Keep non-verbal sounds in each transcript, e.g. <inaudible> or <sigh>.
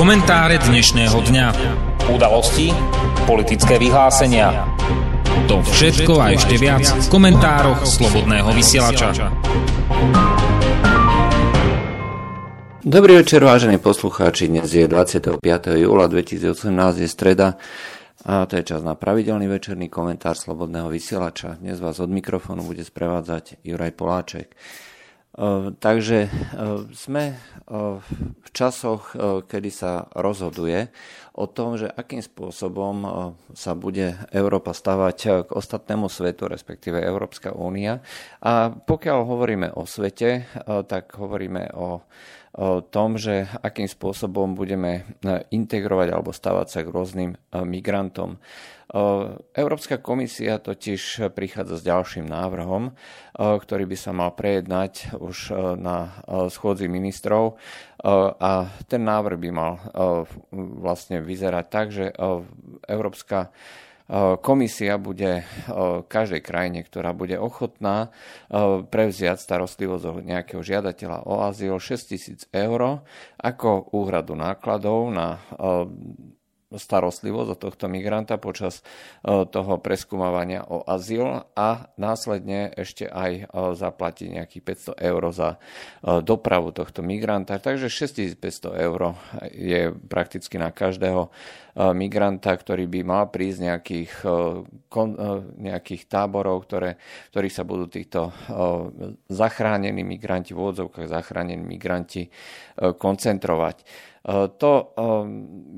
Komentáre dnešného dňa. Udalosti, politické vyhlásenia. To všetko a ešte viac v komentároch Slobodného vysielača. Dobrý večer, vážení poslucháči. Dnes je 25. júla 2018, je streda a to je čas na pravidelný večerný komentár Slobodného vysielača. Dnes vás od mikrofónu bude sprevádzať Juraj Poláček. Takže sme v časoch, kedy sa rozhoduje o tom, že akým spôsobom sa bude Európa stavať k ostatnému svetu, respektíve Európska únia. A pokiaľ hovoríme o svete, tak hovoríme o tom, že akým spôsobom budeme integrovať alebo stavať sa k rôznym migrantom. Európska komisia totiž prichádza s ďalším návrhom, ktorý by sa mal prejednať už na schôdzi ministrov. A ten návrh by mal vlastne vyzerať tak, že Európska komisia bude každej krajine, ktorá bude ochotná prevziať starostlivosť od nejakého žiadateľa o azyl 6 tisíc eur ako úhradu nákladov na starostlivosť od tohto migranta počas e, toho preskúmavania o azyl a následne ešte aj e, zaplatí nejakých 500 eur za e, dopravu tohto migranta. Takže 6500 eur je prakticky na každého migranta, ktorý by mal prísť nejakých, nejakých táborov, ktoré, ktorých sa budú týchto zachránení migranti, v úvodzovkách zachránení migranti koncentrovať. To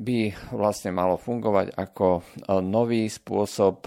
by vlastne malo fungovať ako nový spôsob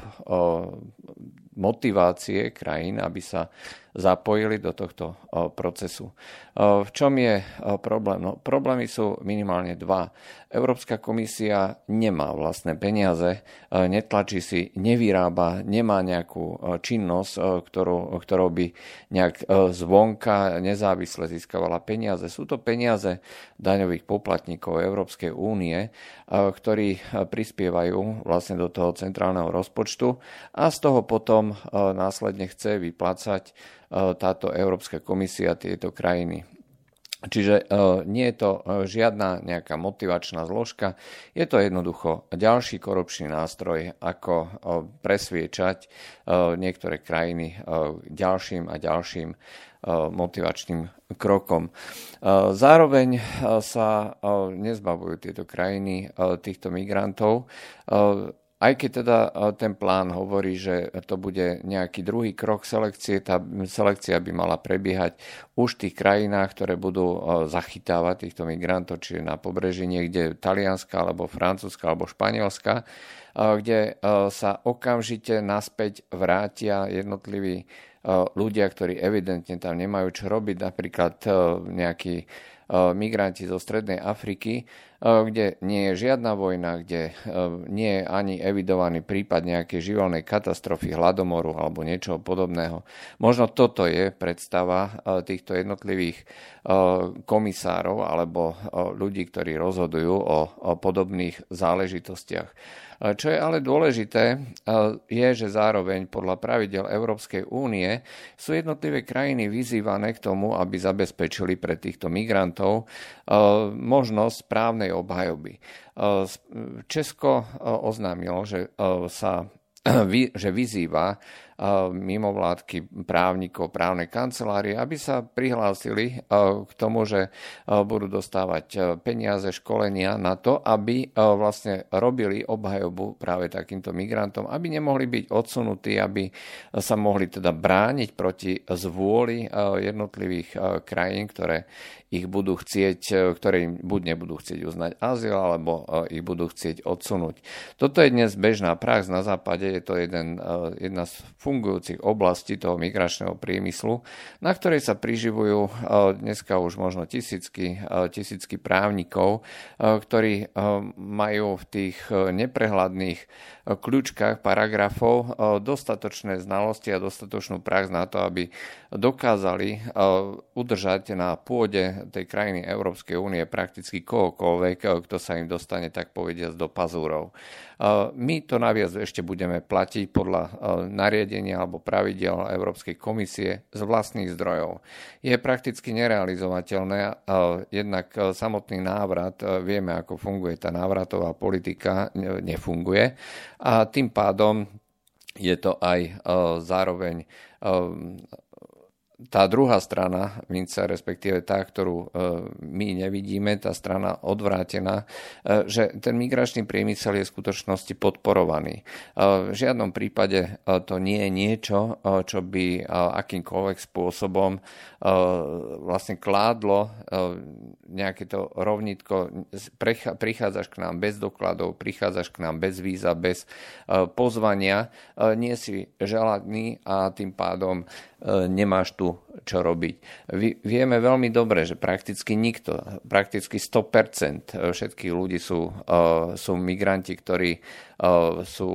motivácie krajín, aby sa zapojili do tohto procesu. V čom je problém? No, problémy sú minimálne dva. Európska komisia nemá vlastné peniaze, netlačí si, nevyrába, nemá nejakú činnosť, ktorú, ktorou by nejak zvonka nezávisle získavala peniaze. Sú to peniaze daňových poplatníkov Európskej únie, ktorí prispievajú vlastne do toho centrálneho rozpočtu a z toho potom následne chce vyplácať táto Európska komisia tieto krajiny. Čiže nie je to žiadna nejaká motivačná zložka, je to jednoducho ďalší korupčný nástroj, ako presviečať niektoré krajiny ďalším a ďalším motivačným krokom. Zároveň sa nezbavujú tieto krajiny týchto migrantov aj keď teda e, ten plán hovorí, že to bude nejaký druhý krok selekcie, tá selekcia by mala prebiehať už v tých krajinách, ktoré budú e, zachytávať týchto migrantov, čiže na pobreží niekde Talianska, alebo Francúzska, alebo Španielska, e, kde sa okamžite naspäť vrátia jednotliví ľudia, ktorí evidentne tam nemajú čo robiť, napríklad nejakí migranti zo Strednej Afriky, kde nie je žiadna vojna, kde nie je ani evidovaný prípad nejakej živelnej katastrofy, hladomoru alebo niečoho podobného. Možno toto je predstava týchto jednotlivých komisárov alebo ľudí, ktorí rozhodujú o podobných záležitostiach. Čo je ale dôležité, je, že zároveň podľa pravidel Európskej únie sú jednotlivé krajiny vyzývané k tomu, aby zabezpečili pre týchto migrantov možnosť právnej obhajoby. Česko oznámilo, že sa <clears throat> že vyzýva mimovládky právnikov, právne kancelárie, aby sa prihlásili k tomu, že budú dostávať peniaze, školenia na to, aby vlastne robili obhajobu práve takýmto migrantom, aby nemohli byť odsunutí, aby sa mohli teda brániť proti zvôli jednotlivých krajín, ktoré ich budú chcieť, ktoré im buď nebudú chcieť uznať azyl, alebo ich budú chcieť odsunúť. Toto je dnes bežná prax na západe, je to jeden, jedna z fungujúcich oblastí toho migračného priemyslu, na ktorej sa priživujú dneska už možno tisícky, tisícky právnikov, ktorí majú v tých neprehľadných kľúčkach paragrafov dostatočné znalosti a dostatočnú prax na to, aby dokázali udržať na pôde tej krajiny Európskej únie prakticky kohokoľvek, kto sa im dostane tak povediať do pazúrov. My to naviac ešte budeme platiť podľa nariadenia alebo pravidel Európskej komisie z vlastných zdrojov. Je prakticky nerealizovateľné. Jednak samotný návrat, vieme, ako funguje tá návratová politika, nefunguje. A tým pádom je to aj zároveň tá druhá strana mince, respektíve tá, ktorú e, my nevidíme, tá strana odvrátená, e, že ten migračný priemysel je v skutočnosti podporovaný. E, v žiadnom prípade to nie je niečo, čo by akýmkoľvek spôsobom vlastne kládlo nejaké to rovnitko, prichádzaš k nám bez dokladov, prichádzaš k nám bez víza, bez pozvania, nie si želaný a tým pádom nemáš tu čo robiť. Vieme veľmi dobre, že prakticky nikto, prakticky 100% všetkých ľudí sú, sú migranti, ktorí sú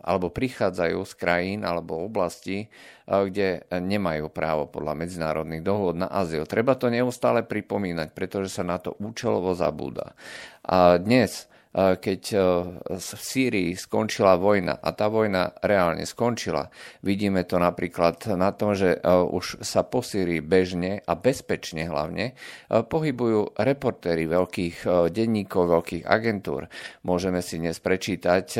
alebo prichádzajú z krajín alebo oblasti, kde nemajú právo podľa medzinárodných dohôd na azyl. Treba to neustále pripomínať, pretože sa na to účelovo zabúda. A dnes keď e, v Sýrii skončila vojna a tá vojna reálne skončila. Vidíme to napríklad na tom, že e, už sa po Sýrii bežne a bezpečne hlavne e, pohybujú reportéry veľkých denníkov, veľkých agentúr. Môžeme si dnes prečítať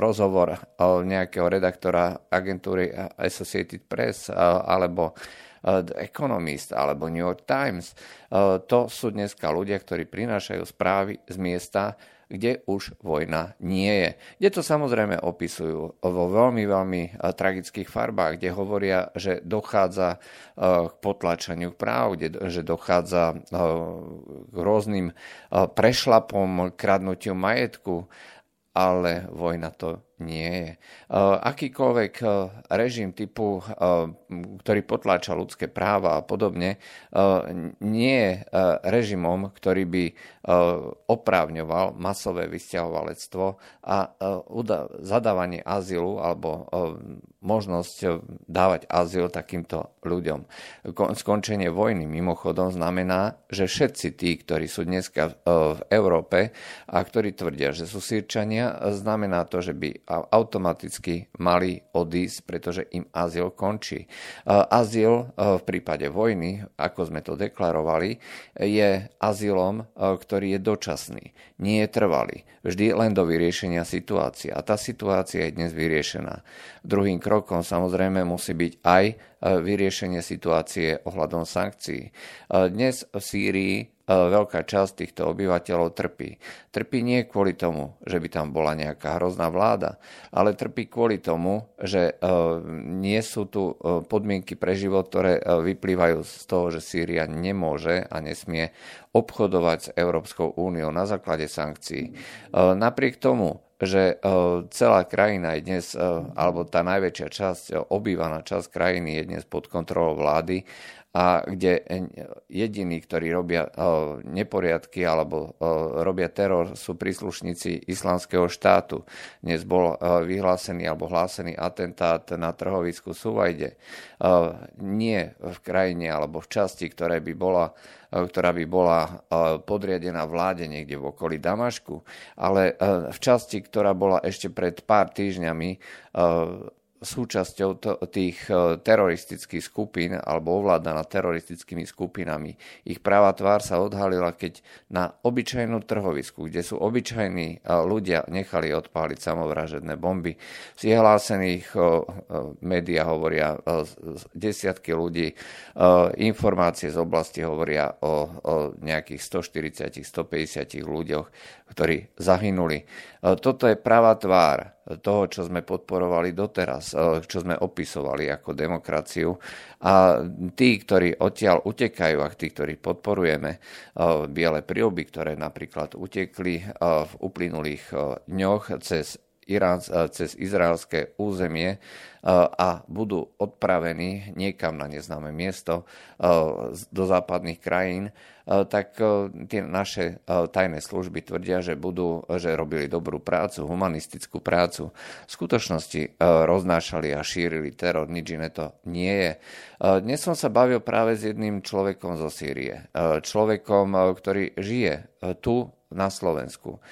rozhovor nejakého redaktora agentúry Associated Press alebo The Economist alebo New York Times. To sú dneska ľudia, ktorí prinášajú správy z miesta, kde už vojna nie je. Kde to samozrejme opisujú vo veľmi, veľmi tragických farbách, kde hovoria, že dochádza k potlačaniu práv, kde, že dochádza k rôznym prešlapom, kradnutiu majetku, ale vojna to nie je. Akýkoľvek režim typu, ktorý potláča ľudské práva a podobne, nie je režimom, ktorý by oprávňoval masové vysťahovalectvo a zadávanie azylu alebo možnosť dávať azyl takýmto ľuďom. Skončenie vojny mimochodom znamená, že všetci tí, ktorí sú dneska v Európe a ktorí tvrdia, že sú sírčania, znamená to, že by automaticky mali odísť, pretože im azyl končí. Azyl v prípade vojny, ako sme to deklarovali, je azylom, ktorý je dočasný, nie je trvalý. Vždy len do vyriešenia situácie. A tá situácia je dnes vyriešená. Druhým krokom samozrejme musí byť aj vyriešenie situácie ohľadom sankcií. Dnes v Sýrii E, veľká časť týchto obyvateľov trpí. Trpí nie kvôli tomu, že by tam bola nejaká hrozná vláda, ale trpí kvôli tomu, že e, nie sú tu e, podmienky pre život, ktoré vyplývajú z toho, že Sýria nemôže a nesmie obchodovať s Európskou úniou na základe sankcií. Napriek tomu, že celá krajina je dnes, alebo tá najväčšia časť, obývaná časť krajiny je dnes pod kontrolou vlády a kde jediní, ktorí robia neporiadky alebo robia teror, sú príslušníci islamského štátu. Dnes bol vyhlásený alebo hlásený atentát na trhovisku Suvajde. Nie v krajine alebo v časti, ktoré by bola ktorá by bola podriadená vláde niekde v okolí Damašku, ale v časti, ktorá bola ešte pred pár týždňami súčasťou to, tých e, teroristických skupín alebo ovládaná teroristickými skupinami. Ich práva tvár sa odhalila, keď na obyčajnú trhovisku, kde sú obyčajní e, ľudia, nechali odpáliť samovražedné bomby. Z hlásených e, médiá hovoria desiatky ľudí, informácie z oblasti hovoria o, o nejakých 140-150 ľuďoch, ktorí zahynuli. Toto je práva tvár toho, čo sme podporovali doteraz, eh, čo sme opisovali ako demokraciu. A tí, ktorí odtiaľ utekajú a tí, ktorí podporujeme eh, biele príoby, ktoré napríklad utekli eh, v uplynulých dňoch cez Irán, cez izraelské územie a budú odpravení niekam na neznáme miesto do západných krajín, tak tie naše tajné služby tvrdia, že, budú, že robili dobrú prácu, humanistickú prácu. V skutočnosti roznášali a šírili teror, nič iné to nie je. Dnes som sa bavil práve s jedným človekom zo Sýrie. Človekom, ktorý žije tu na Slovensku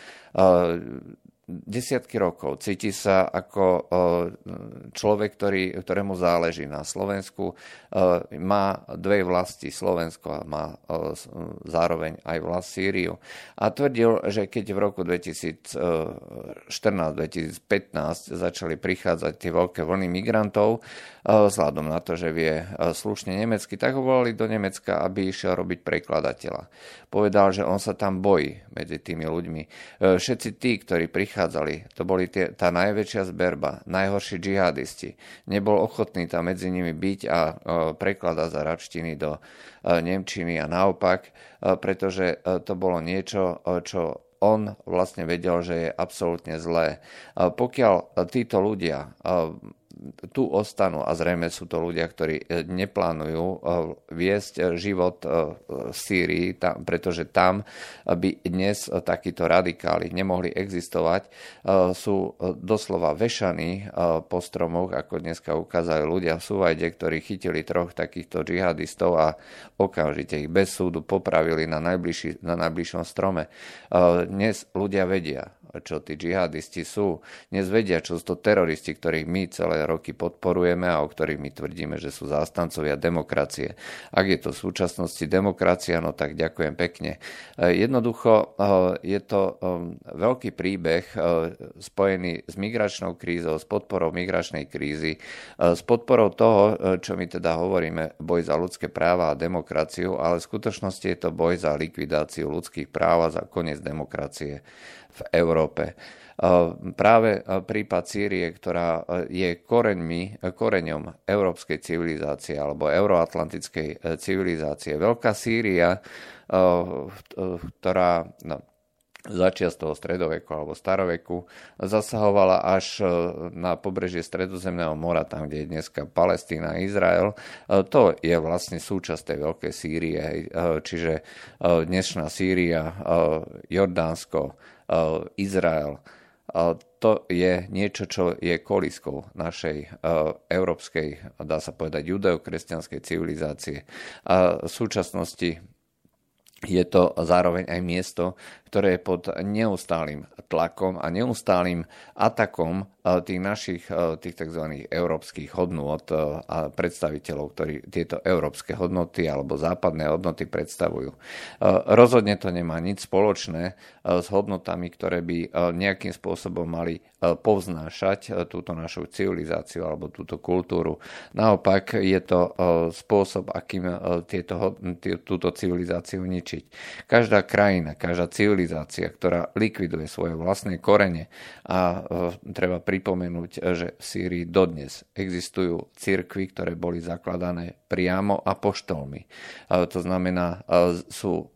desiatky rokov. Cíti sa ako človek, ktorý, ktorému záleží na Slovensku. Má dve vlasti, Slovensko a má zároveň aj vlast Sýriu. A tvrdil, že keď v roku 2014-2015 začali prichádzať tie veľké vlny migrantov, vzhľadom na to, že vie slušne nemecky, tak ho volali do Nemecka, aby išiel robiť prekladateľa. Povedal, že on sa tam bojí medzi tými ľuďmi. Všetci tí, ktorí prichádzali, to boli tie, tá najväčšia zberba, najhorší džihadisti. Nebol ochotný tam medzi nimi byť a prekladať za račtiny do Nemčiny a naopak, pretože to bolo niečo, čo on vlastne vedel, že je absolútne zlé. Pokiaľ títo ľudia tu ostanú a zrejme sú to ľudia, ktorí e, neplánujú e, viesť e, život v Sýrii, pretože tam by dnes takíto radikáli nemohli existovať. Sú doslova vešaní po stromoch, ako dneska ukázali ľudia v Suvajde, ktorí chytili troch takýchto džihadistov a okamžite ich bez súdu popravili na, na najbližšom strome. Dnes ľudia vedia, čo tí džihadisti sú. Dnes vedia, čo sú to teroristi, ktorých my celé roky podporujeme a o ktorých my tvrdíme, že sú zástancovia demokracie. Ak je to v súčasnosti demokracia, no tak ďakujem pekne. E, jednoducho e, je to e, veľký príbeh spojený s migračnou krízou, s podporou migračnej krízy, s podporou toho, čo my teda hovoríme, boj za ľudské práva a demokraciu, ale v skutočnosti je to boj za likvidáciu ľudských práv a za koniec demokracie v Európe. Práve prípad Sýrie, ktorá je koreňmi, koreňom európskej civilizácie alebo euroatlantickej e, civilizácie. Veľká Sýria, ktorá no, začia z toho stredoveku alebo staroveku, zasahovala až e, na pobrežie Stredozemného mora, tam, kde je dneska Palestína a Izrael. E, to je vlastne súčasť tej veľkej Sýrie, čiže dnešná Sýria, Jordánsko, Izrael. To je niečo, čo je koliskou našej eh, európskej, dá sa povedať, judeokresťanskej civilizácie. A v súčasnosti je to zároveň aj miesto, ktoré je pod neustálým tlakom a neustálým atakom tých našich, tých tzv. európskych hodnôt a predstaviteľov, ktorí tieto európske hodnoty alebo západné hodnoty predstavujú. Rozhodne to nemá nič spoločné s hodnotami, ktoré by nejakým spôsobom mali povznášať túto našu civilizáciu alebo túto kultúru. Naopak je to spôsob, akým tieto, túto civilizáciu ničiť. Každá krajina, každá civilizácia civilizácia, ktorá likviduje svoje vlastné korene a e, treba pripomenúť, že v Sýrii dodnes existujú cirkvy, ktoré boli zakladané priamo apoštolmi. E, to znamená, e, sú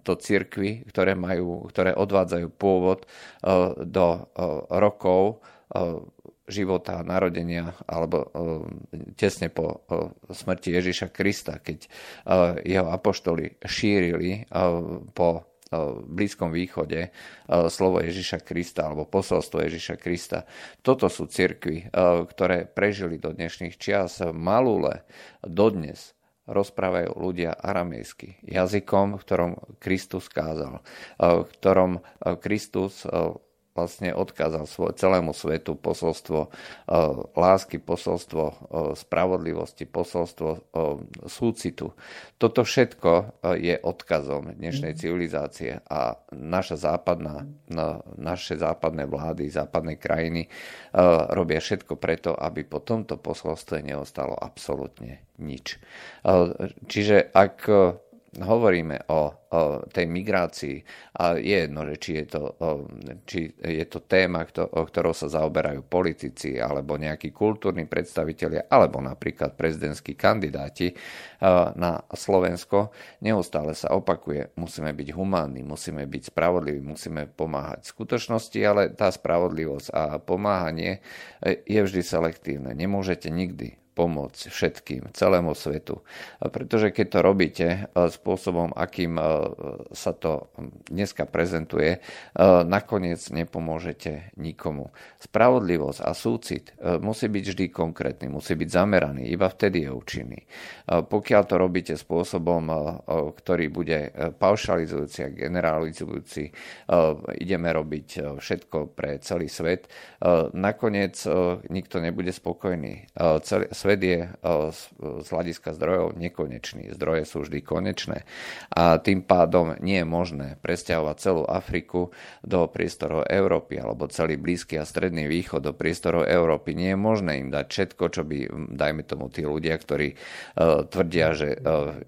to cirkvy, ktoré, majú, ktoré odvádzajú pôvod do rokov života, narodenia alebo tesne po smrti Ježiša Krista, keď jeho apoštoli šírili po Blízkom východe slovo Ježiša Krista alebo posolstvo Ježiša Krista. Toto sú cirkvy, ktoré prežili do dnešných čias. Malule dodnes rozprávajú ľudia aramejsky, jazykom, v ktorom Kristus kázal, v ktorom Kristus vlastne odkázal svoj, celému svetu posolstvo lásky, posolstvo spravodlivosti, posolstvo súcitu. Toto všetko je odkazom dnešnej mhm. civilizácie a naša západná, naše západné vlády, západné krajiny robia všetko preto, aby po tomto posolstve neostalo absolútne nič. Čiže ak hovoríme o, o tej migrácii a je jedno, že či je to, o, či je to téma, kto, o ktorou sa zaoberajú politici alebo nejakí kultúrni predstavitelia alebo napríklad prezidentskí kandidáti na Slovensko, neustále sa opakuje, musíme byť humánni, musíme byť spravodliví, musíme pomáhať v skutočnosti, ale tá spravodlivosť a pomáhanie e, je vždy selektívne. Nemôžete nikdy pomôcť všetkým, celému svetu. Pretože keď to robíte spôsobom, akým sa to dneska prezentuje, nakoniec nepomôžete nikomu. Spravodlivosť a súcit musí byť vždy konkrétny, musí byť zameraný, iba vtedy je účinný. Pokiaľ to robíte spôsobom, ktorý bude paušalizujúci a generalizujúci, ideme robiť všetko pre celý svet, nakoniec nikto nebude spokojný. Celý svet je z hľadiska zdrojov nekonečný. Zdroje sú vždy konečné a tým pádom nie je možné presťahovať celú Afriku do priestorov Európy alebo celý Blízky a Stredný východ do priestorov Európy. Nie je možné im dať všetko, čo by, dajme tomu, tí ľudia, ktorí tvrdia, že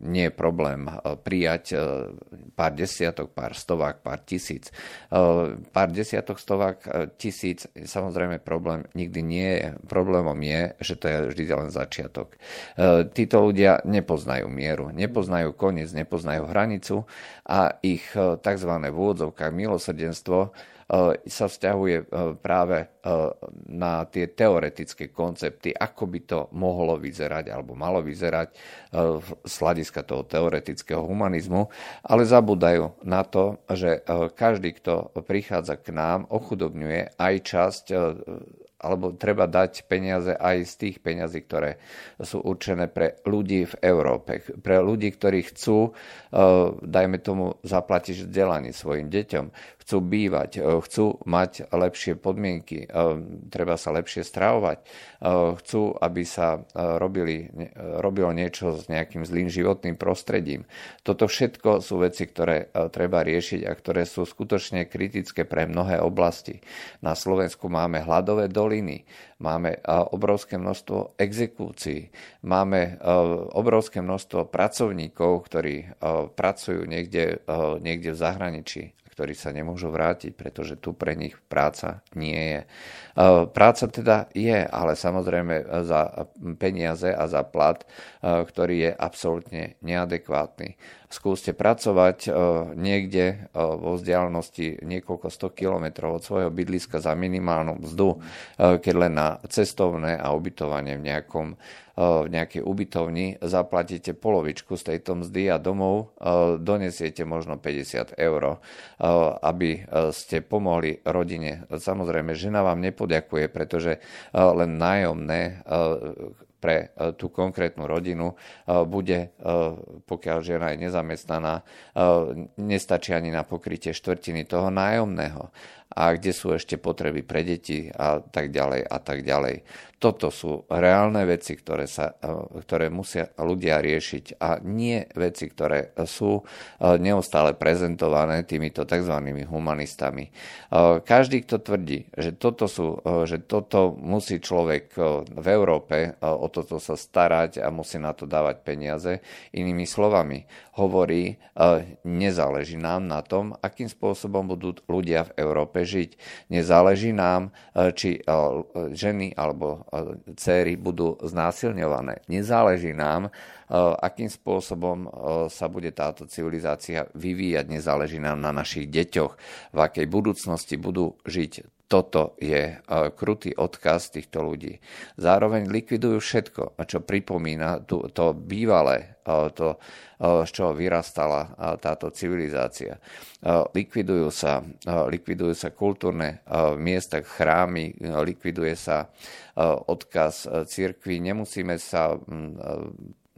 nie je problém prijať pár desiatok, pár stovák, pár tisíc. Pár desiatok, stovák, tisíc, samozrejme problém nikdy nie je. Problémom je, že to je vždy len začiatok. E, títo ľudia nepoznajú mieru, nepoznajú koniec, nepoznajú hranicu a ich e, tzv. v úvodzovkách milosrdenstvo e, sa vzťahuje práve na tie teoretické koncepty, ako by to mohlo vyzerať alebo malo vyzerať z hľadiska toho teoretického humanizmu, ale zabúdajú na to, že každý, kto prichádza k nám, ochudobňuje aj časť alebo treba dať peniaze aj z tých peňazí, ktoré sú určené pre ľudí v Európe. Pre ľudí, ktorí chcú, eh, dajme tomu, zaplatiť vzdelanie svojim deťom, chcú bývať, eh, chcú mať lepšie podmienky, eh, treba sa lepšie stravovať, chcú, aby sa robili, robilo niečo s nejakým zlým životným prostredím. Toto všetko sú veci, ktoré treba riešiť a ktoré sú skutočne kritické pre mnohé oblasti. Na Slovensku máme hladové doliny, máme obrovské množstvo exekúcií, máme obrovské množstvo pracovníkov, ktorí pracujú niekde, niekde v zahraničí ktorí sa nemôžu vrátiť, pretože tu pre nich práca nie je. Práca teda je, ale samozrejme za peniaze a za plat, ktorý je absolútne neadekvátny skúste pracovať e, niekde e, vo vzdialenosti niekoľko sto kilometrov od svojho bydliska za minimálnu mzdu, e, keď len na cestovné a ubytovanie v nejakom v nejakej ubytovni zaplatíte polovičku z tejto mzdy a domov donesiete možno 50 eur, aby ste pomohli rodine. Samozrejme, žena vám nepodiakuje, pretože len nájomné pre e, tú konkrétnu rodinu e, bude, e, pokiaľ žena je nezamestnaná, nestačí ani na pokrytie štvrtiny toho nájomného a kde sú ešte potreby pre deti a tak ďalej a tak ďalej. Toto sú reálne veci, ktoré, sa, e, ktoré musia ľudia riešiť a nie veci, ktoré sú e, neustále prezentované týmito tzv. humanistami. E, každý, kto tvrdí, že toto, sú, že toto musí človek v Európe o toto sa starať a musí na to dávať peniaze, inými slovami, hovorí, nezáleží nám na tom, akým spôsobom budú ľudia v Európe žiť. Nezáleží nám, či ženy alebo céry budú znásilňované. Nezáleží nám, e, akým spôsobom e, sa bude táto civilizácia vyvíjať, nezáleží nám na našich deťoch, v akej budúcnosti budú žiť toto je e, krutý odkaz týchto ľudí. Zároveň likvidujú všetko, čo pripomína to, bývalé, e, to, e, z čoho vyrastala táto civilizácia. Likvidujú sa, likvidujú sa kultúrne miesta, chrámy, likviduje sa odkaz církvy. Nemusíme sa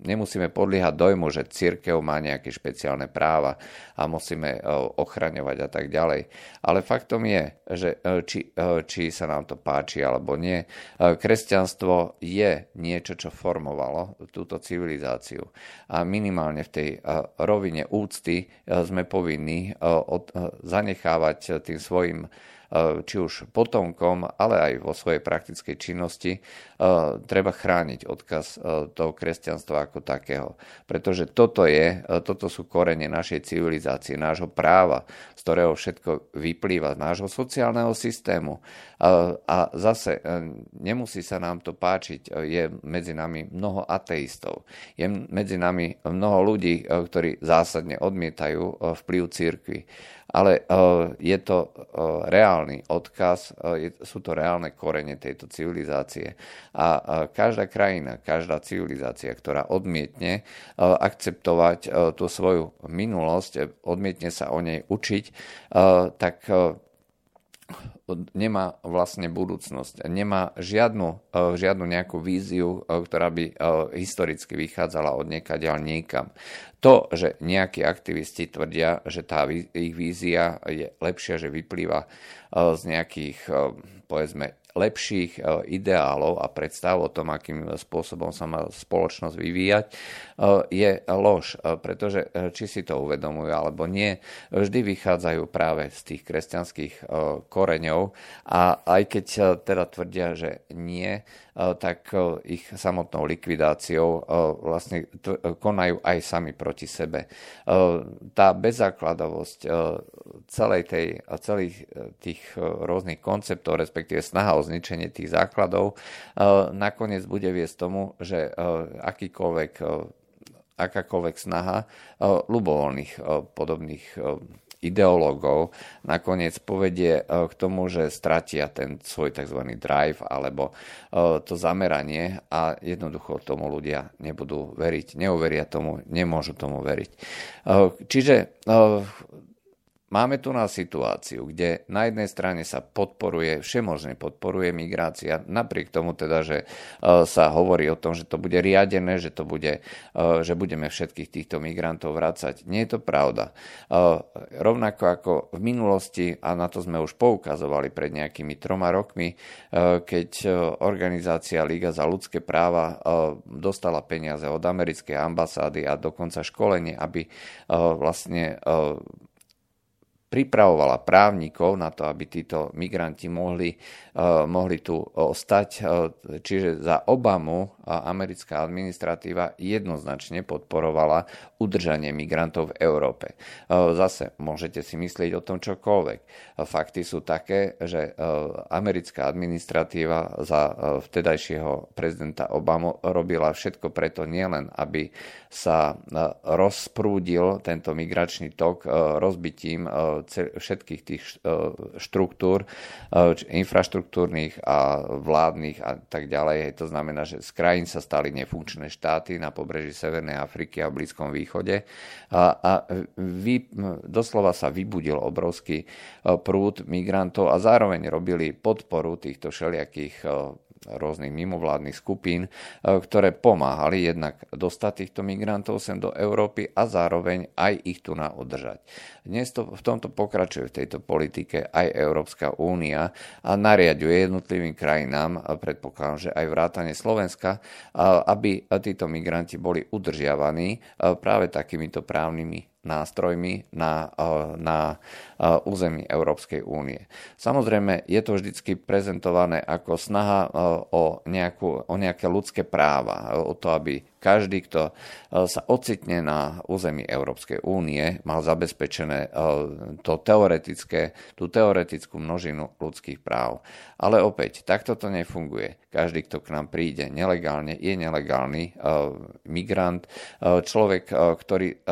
nemusíme podliehať dojmu, že církev má nejaké špeciálne práva a musíme e, ochraňovať a tak ďalej. Ale faktom je, že e, či, e, či sa nám to páči alebo nie, kresťanstvo je niečo, čo formovalo túto civilizáciu. A minimálne v tej rovine úcty sme povinní zanechávať tým svojim či už potomkom, ale aj vo svojej praktickej činnosti, treba chrániť odkaz eh, toho kresťanstva ako takého. Pretože toto, je, toto sú korene našej civilizácie, nášho práva, z ktorého všetko vyplýva, nášho sociálneho systému. A zase nemusí sa nám to páčiť, je medzi nami mnoho ateistov, je medzi nami mnoho ľudí, ktorí zásadne odmietajú vplyv církvy ale je to reálny odkaz, sú to reálne korene tejto civilizácie. A každá krajina, každá civilizácia, ktorá odmietne akceptovať tú svoju minulosť, odmietne sa o nej učiť, tak nemá vlastne budúcnosť, nemá žiadnu, e, žiadnu nejakú víziu, e, ktorá by e, historicky vychádzala od niekaďal niekam. To, že nejakí aktivisti tvrdia, že tá ich vízia je lepšia, že vyplýva z nejakých, povedzme, lepších e, ideálov a predstav o tom, akým spôsobom sa má spoločnosť vyvíjať, je lož, e, pretože či si to uvedomujú alebo nie, vždy vychádzajú práve z tých kresťanských koreňov a aj keď teda tvrdia, že nie, tak ich samotnou likvidáciou vlastne konajú aj sami proti sebe. Tá bezzákladovosť celej tej, celých tých rôznych konceptov, respektíve snaha o zničenie tých základov, nakoniec bude viesť tomu, že akýkoľvek akákoľvek snaha ľubovoľných podobných ideológov nakoniec povedie k tomu, že stratia ten svoj tzv. drive alebo to zameranie a jednoducho tomu ľudia nebudú veriť, neuveria tomu, nemôžu tomu veriť. Čiže Máme tu na situáciu, kde na jednej strane sa podporuje, všemožne podporuje migrácia, napriek tomu teda, že e, sa hovorí o tom, že to bude riadené, že, to bude, e, že budeme všetkých týchto migrantov vrácať. Nie je to pravda. E, rovnako ako v minulosti, a na to sme už poukazovali pred nejakými troma rokmi, keď organizácia Liga za ľudské práva dostala peniaze od americkej ambasády a dokonca školenie, aby vlastne pripravovala právnikov na to, aby títo migranti mohli, uh, mohli tu ostať. Uh, čiže za Obamu americká administratíva jednoznačne podporovala udržanie migrantov v Európe. Zase môžete si myslieť o tom čokoľvek. Fakty sú také, že americká administratíva za vtedajšieho prezidenta Obamu robila všetko preto nielen, aby sa rozprúdil tento migračný tok rozbitím všetkých tých e, štruktúr, e, infraštruktúrnych a vládnych a tak ďalej. To znamená, že z krajín sa stali nefunkčné štáty na pobreží Severnej Afriky a Blízkom východe a, a vy, doslova sa vybudil obrovský e, prúd migrantov a zároveň robili podporu týchto všelijakých rôznych mimovládnych skupín, e, ktoré pomáhali jednak dostať týchto migrantov sem do Európy a zároveň aj ich tu na udržať. Dnes to, v tomto pokračuje v tejto politike aj Európska únia a nariaduje jednotlivým krajinám, a predpokladám, že aj vrátane Slovenska, aby títo migranti boli udržiavaní práve takýmito právnymi nástrojmi na, na území Európskej únie. Samozrejme, je to vždy prezentované ako snaha o, nejakú, o nejaké ľudské práva, o to, aby každý, kto sa ocitne na území Európskej únie, mal zabezpečené to teoretické, tú teoretickú množinu ľudských práv. Ale opäť, takto to nefunguje. Každý, kto k nám príde nelegálne, je nelegálny migrant, človek, ktorý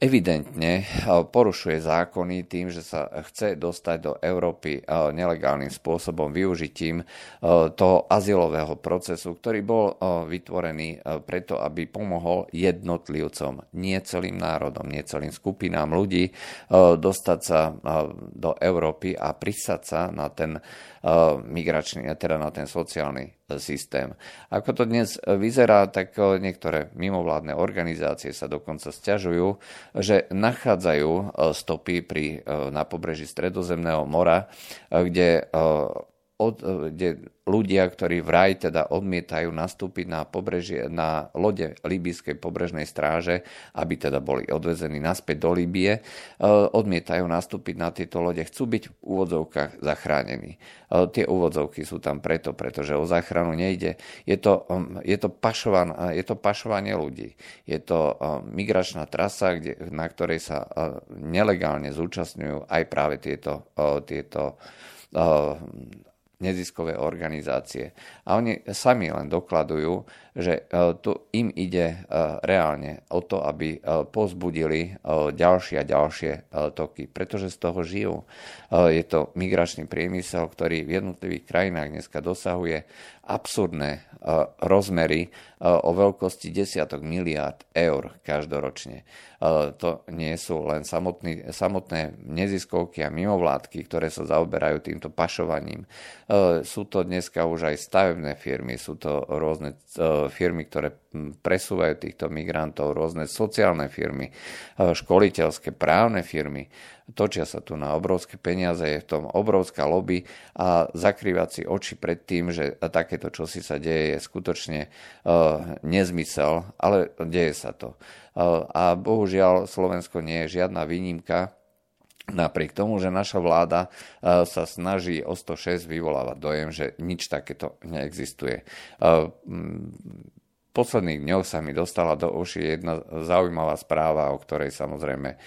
evidentne eh, porušuje zákony tým, že sa chce dostať do Európy eh, nelegálnym spôsobom, využitím eh, toho azylového procesu, ktorý bol vytvorený preto, aby pomohol jednotlivcom, nie celým národom, nie celým skupinám ľudí dostať sa do Európy a prisať sa na ten migračný, teda na ten sociálny systém. Ako to dnes vyzerá, tak niektoré mimovládne organizácie sa dokonca stiažujú, že nachádzajú stopy pri, na pobreží Stredozemného mora, kde od, kde ľudia, ktorí vraj teda odmietajú nastúpiť na, pobrežie, na lode Líbyskej pobrežnej stráže, aby teda boli odvezení naspäť do Líbie, e, odmietajú nastúpiť na tieto lode, chcú byť v úvodzovkách zachránení. E, tie úvodzovky sú tam preto, pretože o záchranu nejde. Je to, um, je to, pašovan, je to pašovanie ľudí. Je to um, migračná trasa, kde, na ktorej sa nelegálne zúčastňujú aj práve tieto, tieto neziskové organizácie. A oni sami len dokladujú, že tu im ide reálne o to, aby pozbudili ďalšie a ďalšie toky, pretože z toho žijú. Je to migračný priemysel, ktorý v jednotlivých krajinách dneska dosahuje absurdné rozmery o veľkosti desiatok miliárd eur každoročne. To nie sú len samotný, samotné neziskovky a mimovládky, ktoré sa zaoberajú týmto pašovaním. Sú to dneska už aj stavebné firmy, sú to rôzne firmy, ktoré presúvajú týchto migrantov, rôzne sociálne firmy, školiteľské, právne firmy točia sa tu na obrovské peniaze, je v tom obrovská lobby a zakrývať si oči pred tým, že takéto čosi sa deje, je skutočne uh, nezmysel, ale deje sa to. Uh, a bohužiaľ Slovensko nie je žiadna výnimka, Napriek tomu, že naša vláda uh, sa snaží o 106 vyvolávať dojem, že nič takéto neexistuje. Posledných dňoch sa mi dostala do uši jedna zaujímavá správa, o ktorej samozrejme e,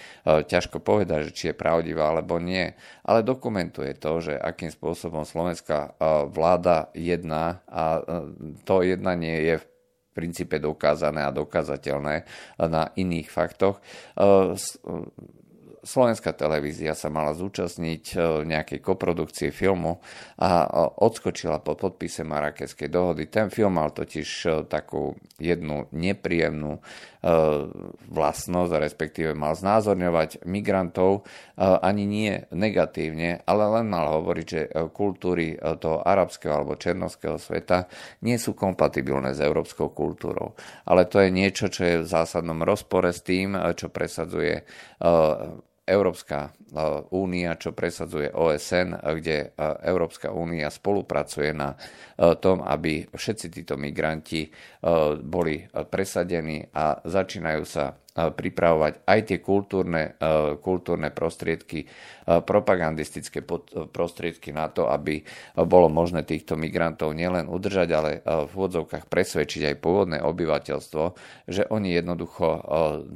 ťažko povedať, či je pravdivá alebo nie, ale dokumentuje to, že akým spôsobom slovenská e, vláda jedná a e, to jednanie je v princípe dokázané a dokázateľné na iných faktoch slovenská televízia sa mala zúčastniť e, nejakej koprodukcie filmu a e, odskočila po podpise Marakeskej dohody. Ten film mal totiž e, takú jednu nepríjemnú vlastnosť, respektíve mal znázorňovať migrantov ani nie negatívne, ale len mal hovoriť, že kultúry toho arabského alebo černovského sveta nie sú kompatibilné s európskou kultúrou. Ale to je niečo, čo je v zásadnom rozpore s tým, čo presadzuje Európska e, únia, čo presadzuje OSN, kde e, Európska únia spolupracuje na tom, aby všetci títo migranti boli presadení a začínajú sa pripravovať aj tie kultúrne, kultúrne prostriedky, propagandistické prostriedky na to, aby bolo možné týchto migrantov nielen udržať, ale v úvodzovkách presvedčiť aj pôvodné obyvateľstvo, že oni jednoducho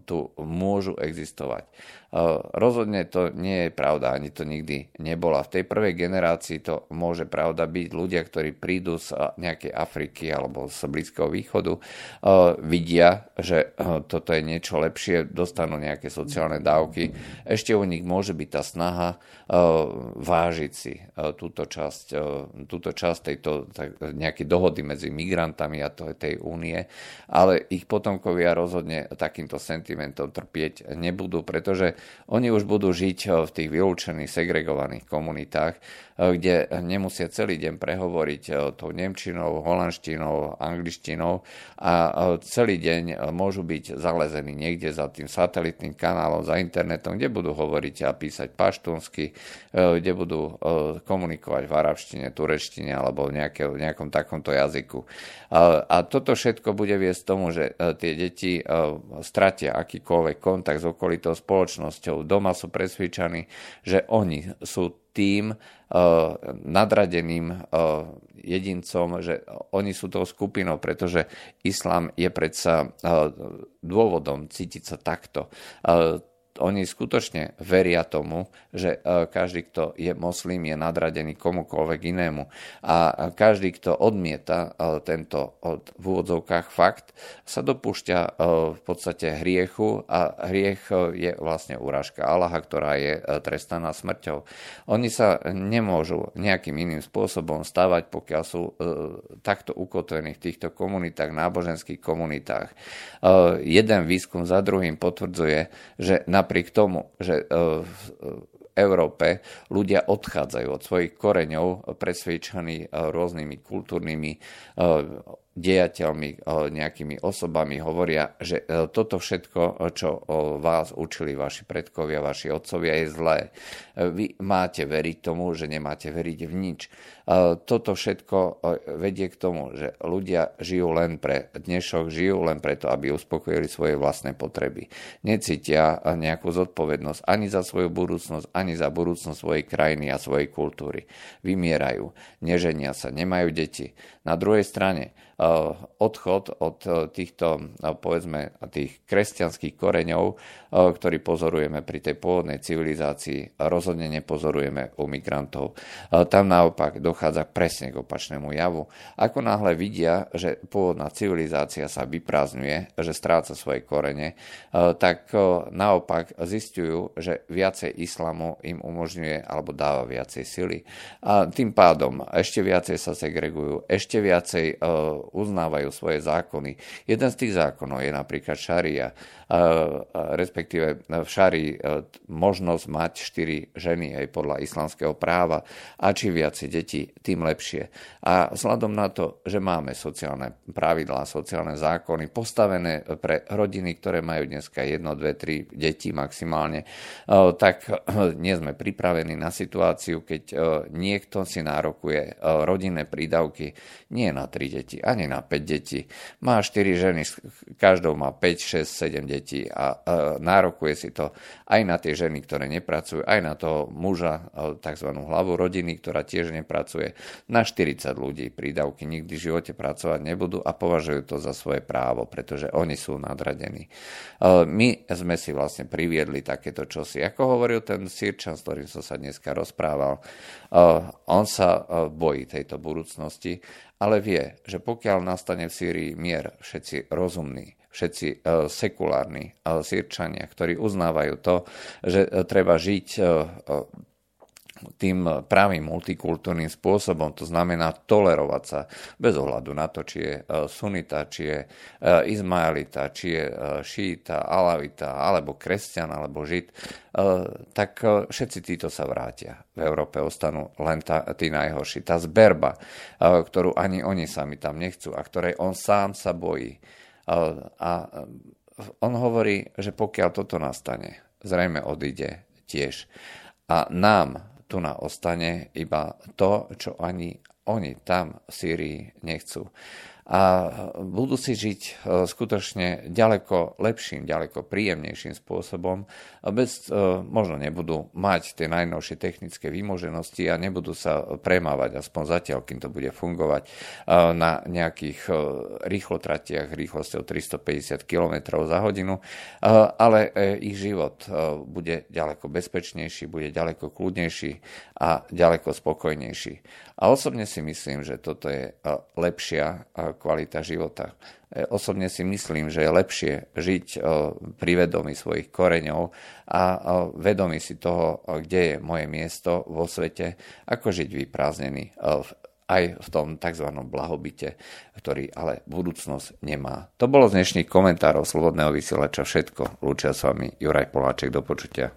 tu môžu existovať. Rozhodne to nie je pravda, ani to nikdy nebola. V tej prvej generácii to môže pravda byť. Ľudia, ktorí prídu z nejakej Afriky alebo z Blízkeho východu, vidia, že toto je niečo lepšie, dostanú nejaké sociálne dávky. Ešte u nich môže byť tá snaha vážiť si túto časť, túto časť tejto nejaké dohody medzi migrantami a tej únie, ale ich potomkovia rozhodne takýmto sentimentom trpieť nebudú, pretože oni už budú žiť eh, v tých vylúčených, segregovaných komunitách, kde nemusia celý deň prehovoriť eh, tou nemčinou, holandštinou, angličtinou a celý deň môžu byť zalezení niekde za tým satelitným kanálom, za internetom, kde budú hovoriť a písať paštúnsky, kde budú komunikovať v arabštine, tureštine alebo v nejakom takomto jazyku. A toto všetko bude viesť tomu, že tie deti stratia akýkoľvek kontakt s okolitou spoločnosťou. Doma sú presvedčaní, že oni sú tým uh, nadradeným uh, jedincom, že oni sú tou skupinou, pretože islám je predsa uh, dôvodom cítiť sa takto. Oni skutočne veria tomu, že e, každý, kto je moslim, je nadradený komukoľvek inému. A každý, kto odmieta e, tento v úvodzovkách fakt, sa dopúšťa e, v podstate hriechu a hriech je vlastne urážka Allaha, ktorá je trestaná smrťou. Oni sa nemôžu nejakým iným spôsobom stavať, pokiaľ sú takto ukotvení v týchto komunitách, náboženských komunitách. Jeden výskum za druhým potvrdzuje, že na napriek tomu, že e, v Európe ľudia odchádzajú od svojich koreňov presvedčení e, rôznymi kultúrnymi e, dejateľmi, nejakými osobami hovoria, že toto všetko, čo vás učili vaši predkovia, vaši otcovia, je zlé. Vy máte veriť tomu, že nemáte veriť v nič. Toto všetko vedie k tomu, že ľudia žijú len pre dnešok, žijú len preto, aby uspokojili svoje vlastné potreby. Necítia nejakú zodpovednosť ani za svoju budúcnosť, ani za budúcnosť svojej krajiny a svojej kultúry. Vymierajú, neženia sa, nemajú deti. Na druhej strane odchod od týchto, povedzme, tých kresťanských koreňov, ktorý pozorujeme pri tej pôvodnej civilizácii, rozhodne nepozorujeme u migrantov. Tam naopak dochádza presne k opačnému javu. Ako náhle vidia, že pôvodná civilizácia sa vyprázdňuje, že stráca svoje korene, tak naopak zistujú, že viacej islamu im umožňuje alebo dáva viacej sily. A tým pádom ešte viacej sa segregujú, ešte viacej uznávajú svoje zákony. Jeden z tých zákonov je napríklad šaria, respektíve v šari možnosť mať štyri ženy aj podľa islamského práva a či viacej detí, tým lepšie. A vzhľadom na to, že máme sociálne pravidlá, sociálne zákony postavené pre rodiny, ktoré majú dneska jedno, dve, tri deti maximálne, tak nie sme pripravení na situáciu, keď niekto si nárokuje rodinné prídavky nie na tri deti, ani na 5 detí. Má 4 ženy, každou má 5, 6, 7 detí a nárokuje si to aj na tie ženy, ktoré nepracujú, aj na toho muža, tzv. hlavu rodiny, ktorá tiež nepracuje. Na 40 ľudí prídavky nikdy v živote pracovať nebudú a považujú to za svoje právo, pretože oni sú nadradení. My sme si vlastne priviedli takéto čosi. Ako hovoril ten Sirčan, s ktorým som sa dneska rozprával, on sa bojí tejto budúcnosti ale vie, že pokiaľ nastane v Sýrii mier, všetci rozumní, všetci e, sekulárni e, Sýrčania, ktorí uznávajú to, že e, treba žiť tým pravým multikultúrnym spôsobom, to znamená tolerovať sa bez ohľadu na to, či je sunita, či je izmaelita, či je šíta, alavita, alebo kresťan, alebo žid, tak všetci títo sa vrátia. V Európe ostanú len tá, tí najhorší. Tá zberba, ktorú ani oni sami tam nechcú a ktorej on sám sa bojí. A on hovorí, že pokiaľ toto nastane, zrejme odíde tiež. A nám tu na ostane iba to, čo ani oni tam v Sýrii nechcú a budú si žiť e, skutočne ďaleko lepším, ďaleko príjemnejším spôsobom. Bez, e, možno nebudú mať tie najnovšie technické výmoženosti a nebudú sa premávať, aspoň zatiaľ, kým to bude fungovať, e, na nejakých rýchlotratiach rýchlosťou 350 km za hodinu, ale ich život bude ďaleko bezpečnejší, bude ďaleko kľudnejší a ďaleko spokojnejší. A osobne si myslím, že toto je lepšia kvalita života. E, osobne si myslím, že je lepšie žiť pri vedomí svojich koreňov a vedomí si toho, kde je moje miesto vo svete, ako žiť vyprázdnený aj v tom tzv. blahobite, ktorý ale budúcnosť nemá. To bolo z dnešných komentárov Slobodného vysielača všetko. Lúčia s vami Juraj Poláček. Do počutia.